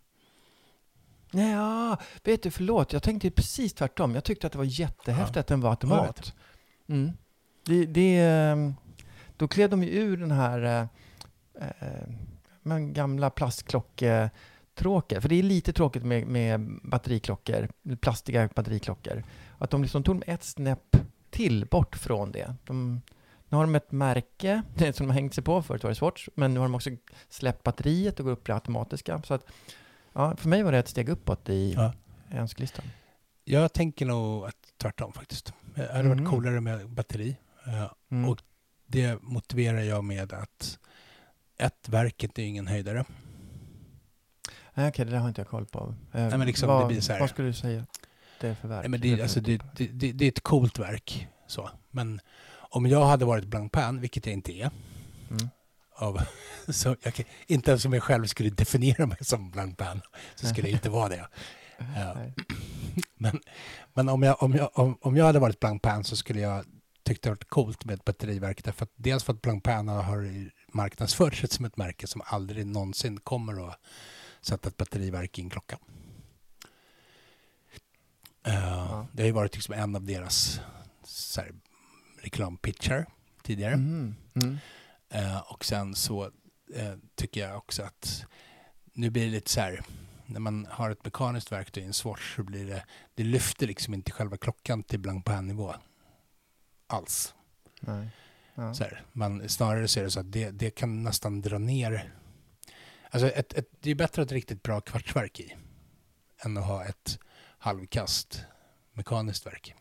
Ja, vet du, förlåt. Jag tänkte precis tvärtom. Jag tyckte att det var jättehäftigt Ja. att den var automat. Mm. Det, det, ehm, då klev de ju ur den här eh, eh, gamla plastklocktråket. För det är lite tråkigt med, med batteriklockor, plastiga batteriklockor. Att de liksom tog ett snäpp till bort från det. De, nu har de ett märke som de har hängt sig på, förut var det Swatch, men nu har de också släppt batteriet och går upp i det automatiska. Så att, ja, för mig var det ett steg uppåt i Ja. önskelistan. Jag tänker nog att tvärtom faktiskt. Det hade varit Mm. coolare med batteri. Mm. Och det motiverar jag med att ett, verket är ingen höjdare. Nej, Okej, det där har inte jag koll på. Eh, Nej, men liksom, vad, det blir så här- vad skulle du säga det är för verk? Nej, men det, alltså, det, det, det, det är ett coolt verk. Så. Men om jag hade varit Blanc Pan, vilket jag inte är, Mm. Av, så jag, inte ens om jag själv skulle definiera mig som Blanc Pan, så skulle jag inte vara det. Ja. Men, men om, jag, om, jag, om, om jag hade varit Blanc Pan så skulle jag tyckt det varit coolt med ett batteriverk. Därför att, dels för att Blanc Pan har marknadsfört sig som ett märke som aldrig någonsin kommer att sätta ett batteriverk i en klocka. Eh, Det har ju varit liksom en av deras så här, reklampitchar tidigare. Mhm. Mm. Eh, och sen så eh, tycker jag också att nu blir det lite så här, när man har ett mekaniskt verktyg i en Swatch så blir det, det lyfter liksom inte själva klockan till Blanc Pan-nivå alls. Nej. Ja. Så här, man, snarare så är det så att det, det kan nästan dra ner, alltså ett, ett, det är bättre att ha ett riktigt bra kvartsverk i än att ha ett halvkast mekaniskt verk.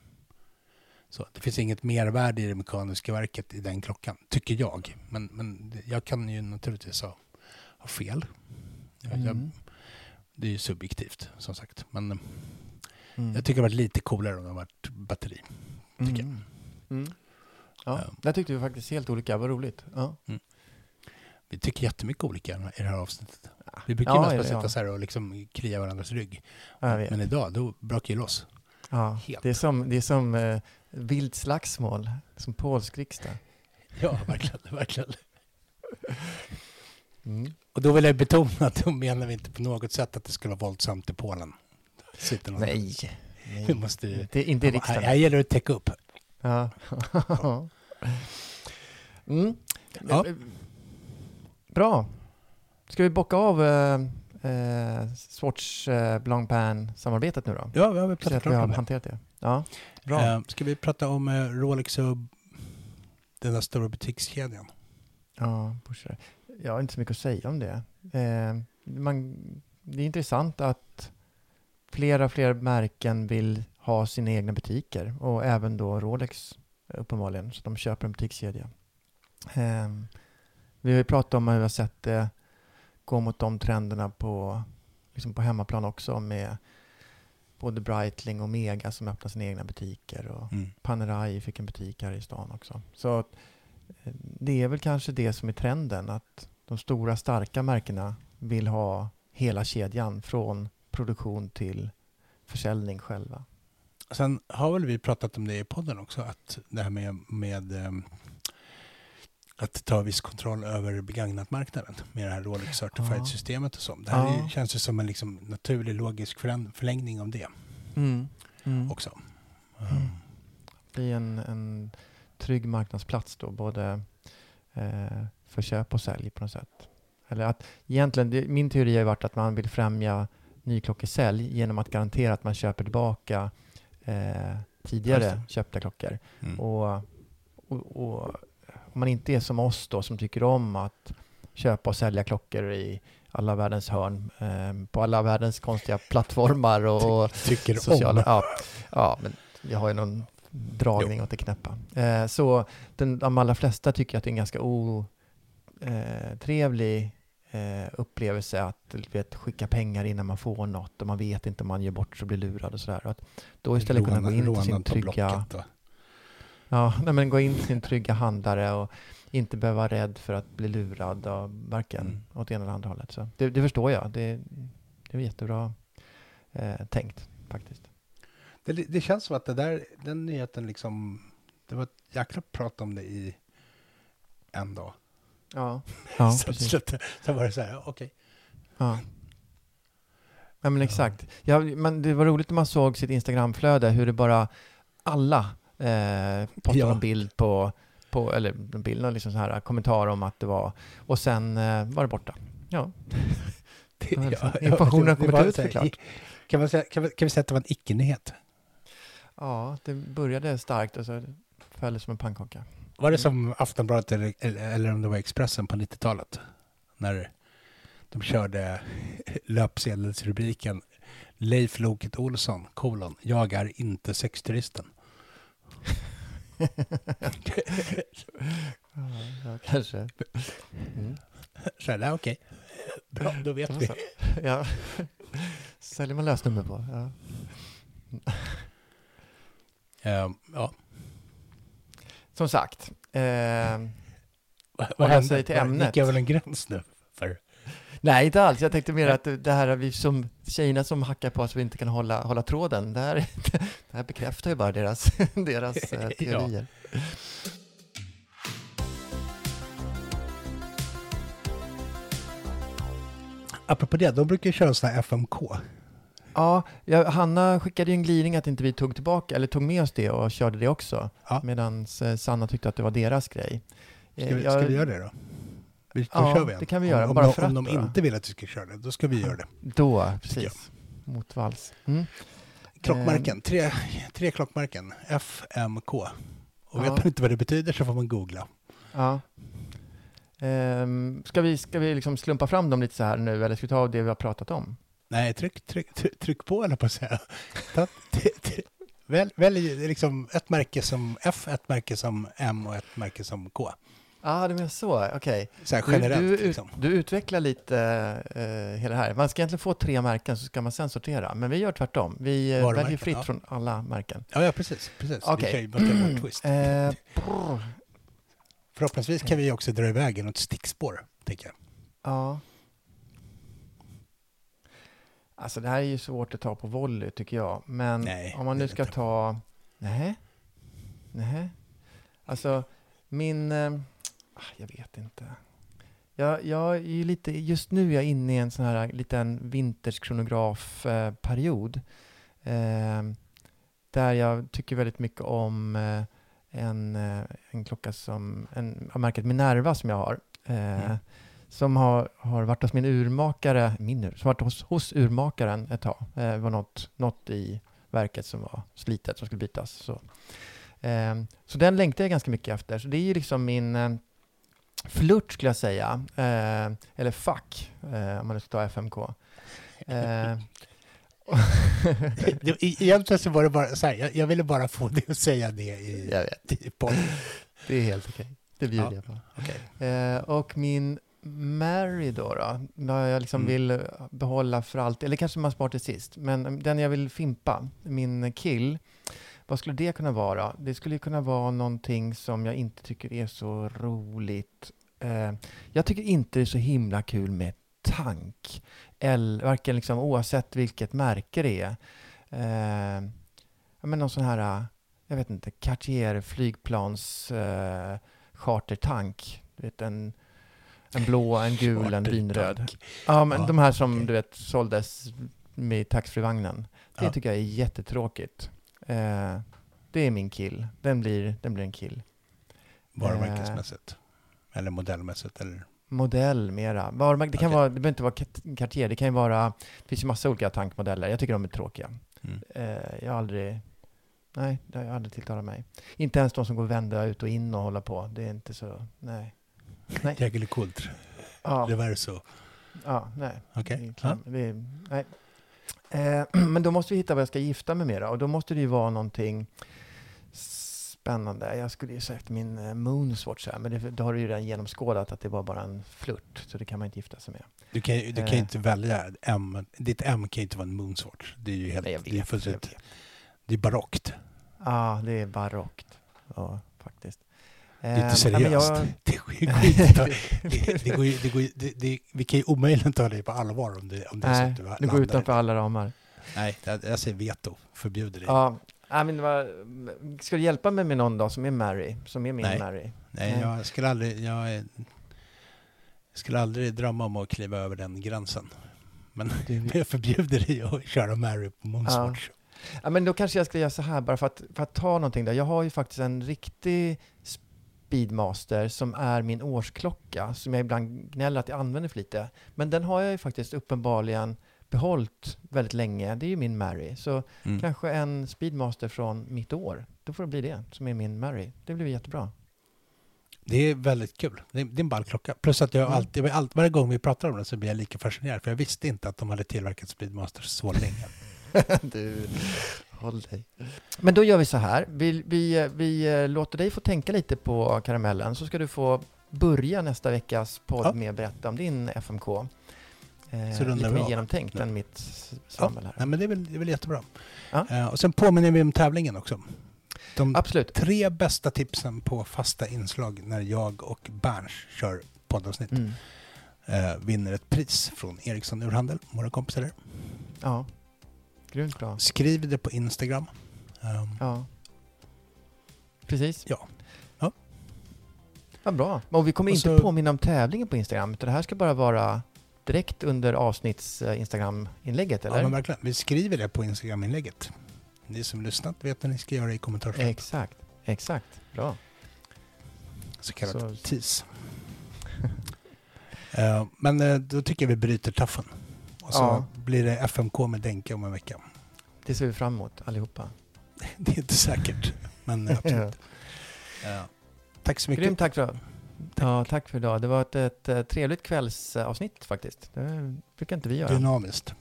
Så det finns inget mervärde i det mekaniska verket i den klockan, tycker jag. Men, men jag kan ju naturligtvis ha, ha fel. Jag, jag, Mm. det är ju subjektivt, som sagt. Men eh, Mm. jag tycker det varit lite coolare om det varit batteri. tycker jag. Mm. Mm. Ja, Ja. där tyckte vi faktiskt helt olika. Vad roligt. Ja. Vi tycker jättemycket olika i det här avsnittet. Vi brukar Ja, bara ja, sitta så här och liksom klia varandras rygg. Men idag, då brakar ju loss. Ja, helt. det är som, det är som eh, vilt slagsmål, som polsk riksdag. Ja, verkligen. verkligen. Mm. Och då vill jag betona att då menar vi inte på något sätt att det skulle vara våldsamt i Polen. Sitter någon- Nej, Vi nej. måste ju... Inte, inte i Här, riksdagen. här gäller det att täcka upp. Ja. mm. Ja. Bra. Ska vi bocka av eh, eh, Swatch eh, Blanc Pan-samarbetet nu då? Ja, vi har väl pratat vi klart om det. hanterat det. Ja, bra. Eh, ska vi prata om eh, Rolex och den där stora butikskedjan? Ja, Porsche. Jag har inte så mycket att säga om det. Eh, man, det är intressant att fler och fler märken vill ha sina egna butiker och även då Rolex uppenbarligen, så de köper en butikskedja. Vi har ju pratat om hur vi har sett det gå mot de trenderna på, liksom på hemmaplan också med både Breitling och Mega som öppnar sina egna butiker och mm. Panerai fick en butik här i stan också. Så eh, det är väl kanske det som är trenden, att de stora starka märkena vill ha hela kedjan från produktion till försäljning själva. Sen har väl vi pratat om det i podden också, att det här med, med um, att ta viss kontroll över begagnatmarknaden med det här Rolex Certified-systemet och så. Det här ja. känns ju som en liksom naturlig, logisk förlängning av det mm. Mm. också. Mm. Det är en, en trygg marknadsplats då, både eh, för köp och sälj på något sätt. Eller att egentligen, det, min teori har varit att man vill främja nyklockersälj genom att garantera att man köper tillbaka eh, tidigare köpta klockor. Mm. Och, och, och om man inte är som oss då som tycker om att köpa och sälja klockor i alla världens hörn eh, på alla världens konstiga plattformar och, Ty tycker sociala... Om. Ja, ja, men jag har ju någon dragning jo. åt det knäppa. Eh, så den, de allra flesta tycker att det är en ganska otrevlig eh, upplevelse att vet, skicka pengar innan man får något och man vet inte om man gör bort och blir lurad och sådär. Att då istället kunna gå in till sin trygga... Ja, nej, men gå in till sin trygga handlare och inte behöva vara rädd för att bli lurad av varken mm. åt ena eller andra hållet. Så det, det förstår jag. Det, det är jättebra eh, tänkt faktiskt. Det, det, känns som att det där, den nyheten liksom, det var ett jäkla prat om det i en dag. Ja, ja så. Så, så var det så här, okej. Okay. Ja. Ja men exakt. Ja, men det var roligt när man såg sitt Instagramflöde hur det bara alla eh, postade ja. en bild på, på eller en bild, liksom så här kommentar om att det var, och sen eh, var det borta. Ja. det, ja Informationen har kommit ut såklart. Kan, man säga, kan, vi, kan vi säga att det var en icke-nyhet? Ja, det började starkt och så föll det som en pannkaka. Var det som Aftonbladet eller, eller om det var Expressen på 90-talet? När de körde löpsedelsrubriken Leif Loket Olsson, kolon, jag är inte sexturisten. Ja, kanske. Mm. Så okej. Okay. Bra, då vet vi. ja. Säljer man lösnummer på. Ja. Um, ja. Som sagt. Eh, vad hände? till ämnet. Gick jag väl en gräns nu? För? Nej, inte alls. Jag tänkte mer att det här vi som tjejerna som hackar på att vi inte kan hålla, hålla tråden, det här, det här bekräftar ju bara deras, deras eh, teorier. Ja. Apropå det, de brukar ju köra sådana här FMK. Ja, ja, Hanna skickade ju en glidning att inte vi tog tillbaka, eller tog med oss det och körde det också. Ja. Medan eh, Sanna tyckte att det var deras grej. Ska vi, ska vi göra det då? Vi, då ja, kör vi det kan vi göra. Om, bara om, för om att, de inte vill att vi ska köra det, då ska vi göra det. Då, precis. Mot vals. Mm. Klockmärken, tre, tre klockmärken. FMK. Och ja. vet man inte vad det betyder så får man googla. Ja. Um, ska vi, ska vi liksom slumpa fram dem lite så här nu, eller ska vi ta det vi har pratat om? Nej, tryck, tryck, tryck, tryck på, eller på att säga. Välj, välj liksom ett märke som F, ett märke som M och ett märke som K. Ja, ah, du menar så, okej. Okay. Generellt. Du, du, liksom. du utvecklar lite uh, hela här. Man ska egentligen få tre märken så ska man sen sortera. Men vi gör tvärtom. Vi uh, väljer fritt ja. från alla märken. Ja, ja precis. precis. Okay. Vi kör ju twist. Uh, Förhoppningsvis kan vi också dra iväg något stickspår, tänker jag. Ja. Alltså det här är ju svårt att ta på volley tycker jag. Men nej, om man nu ska ta... Nej. Nej. Alltså min... Eh, ah, jag vet inte. Jag, jag är lite, just nu är jag inne i en sån här liten vinterskronografperiod. Eh, eh, där jag tycker väldigt mycket om eh, en, eh, en klocka som, en, av märket Minerva som jag har. Eh, mm som har, har varit hos min urmakare, min ur, som varit hos, hos urmakaren ett tag. Eh, det var något, något i verket som var slitet som skulle bytas. Så, eh, så den längtar jag ganska mycket efter. Så det är ju liksom min eh, flört skulle jag säga. Eh, eller fuck, eh, om man nu ska ta FMK. Eh, Egentligen så var det bara så här, jag, jag ville bara få dig att säga det i, Jag vet. i podden. Det är helt okej. Det bjuder Ja. jag på. Okej. Eh, och min Mary då, då vad jag liksom Mm. vill eh, behålla för alltid, eller kanske man sparar till sist, men den jag vill fimpa, min kill, vad skulle det kunna vara? Det skulle kunna vara någonting som jag inte tycker är så roligt. Eh, jag tycker inte det är så himla kul med tank, eller varken liksom oavsett vilket märke det är. Eh, men någon sån här, jag vet inte, Cartier flygplans eh, chartertank. Du vet, en, en blå, en gul, en vinröd. Ja, men Ja, de här som okej. du vet såldes med taxfree-vagnen. Det Ja. tycker jag är jättetråkigt. Eh, det är min kill. Den blir, den blir en kill. Varumärkesmässigt. Eller modellmässigt. Eller, Modell mera. Varumärke, det kan Okej. vara, det behöver inte vara Cartier, det kan ju vara, det finns ju massa olika tankmodeller. Jag tycker de är tråkiga. mm. Eh, jag har aldrig, nej, det har aldrig tilltalat mig. Inte ens de som går vända ut och in och hålla på. Det är inte så, nej. Nej. Jägerlig Kult. Ja, Reverso. ja nej. Okej. Det är Ja. klam- det är- nej. Eh, men då måste vi hitta vad jag ska gifta mig med då. Och då måste det ju vara någonting spännande. Jag skulle ju sagt min eh, Moonswatch här, men det, då har du ju redan genomskådat att det var bara en flört, så det kan man inte gifta sig med. Du kan, ju- du kan ju Eh. inte välja M. Ditt M kan ju inte vara en Moonswatch. Det är ju helt, Nej, jag det är vet, fullständigt, vet. det är barockt. Ja, det är barockt. Ja, faktiskt. Det är inte Eh, ja, men seriöst. jag- Det går ju det, det går ju, det det, det, vi kan ju omöjligen ta dig på allvar om det, om det är så Nej, att du det går utanför alla ramar. Nej, jag, säger veto. Förbjuder dig. Ja, nej, men det var, ska du hjälpa mig med någon då som är Mary? Som är min Nej. Mary? Nej, Nej. jag skulle aldrig... Jag, jag skulle aldrig drömma om att kliva över den gränsen. Men jag förbjuder dig att köra Mary på Moonswatch. Ja, men då kanske jag ska göra så här, bara för att, för att ta någonting där. Jag har ju faktiskt en riktig Speedmaster som är min årsklocka, som jag ibland gnäller att jag använder för lite. Men den har jag ju faktiskt uppenbarligen behållit väldigt länge. Det är ju min Mary. Så Mm. kanske en Speedmaster från mitt år. Då får det bli det, som är min Mary. Det blir jättebra. Det är väldigt kul. Det är, det är en ball klocka. Plus att jag Mm. alltid, allt, varje gång vi pratar om den så blir jag lika fascinerad. För jag visste inte att de hade tillverkat Speedmasters så länge. du, håll dig. Men då gör vi så här. Vi, vi, vi eh, låter dig få tänka lite på karamellen, så ska du få börja nästa veckas podd Ja. med att berätta om din FMK. Eh, Så lite mer genomtänkt än mitt s- svammel Nej, men det är väl, det är väl jättebra. Ja. Eh, och sen påminner vi om tävlingen också. De Absolut. tre bästa tipsen på fasta inslag när jag och Berns kör poddavsnitt Mm. eh, vinner ett pris från Ericsson Urhandel, våra kompisar där. Ja. Grymt bra. Skriv det på Instagram. Um, Ja. Precis. Ja. Ja. Vad bra. Och vi kommer Och inte så- påminna om tävlingen på Instagram, utan det här ska bara vara direkt under avsnitts eh, Instagram-inlägget, eller? ja, men verkligen. Vi skriver det på Instagram-inlägget. Ni som lyssnat vet vad ni ska göra i kommentarsfältet. Exakt. Exakt. Bra. Så kallat Så- tease. Eh, men eh, då tycker jag vi bryter taffen. Och så Ja. blir det FMK med Denke om en vecka. Det ser vi fram emot, allihopa. Det är inte säkert, men absolut. Ja. Tack så mycket. Grymt, tack för, ja, tack för idag. Det var ett, ett, eh, trevligt kvällsavsnitt faktiskt. Det brukar inte vi göra. Dynamiskt.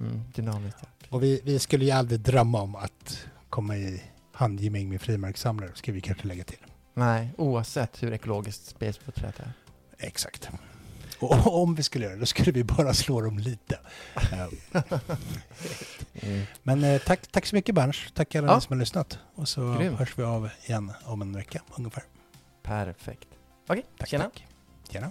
Mm, dynamiskt, ja. Och vi, vi skulle ju aldrig drömma om att komma i handgemäng med frimärkssamlare, ska vi kanske lägga till. Nej, oavsett hur ekologiskt spaceporträtt är. Exakt. Och om vi skulle göra det, då skulle vi bara slå dem lite. Eh, Mm. Men eh, tack, tack så mycket Berns. Tack alla Ja. ni som har lyssnat. Och så Grymt. hörs vi av igen om en vecka ungefär. Perfekt. Okej, Tack, tjena. tack. Tjena.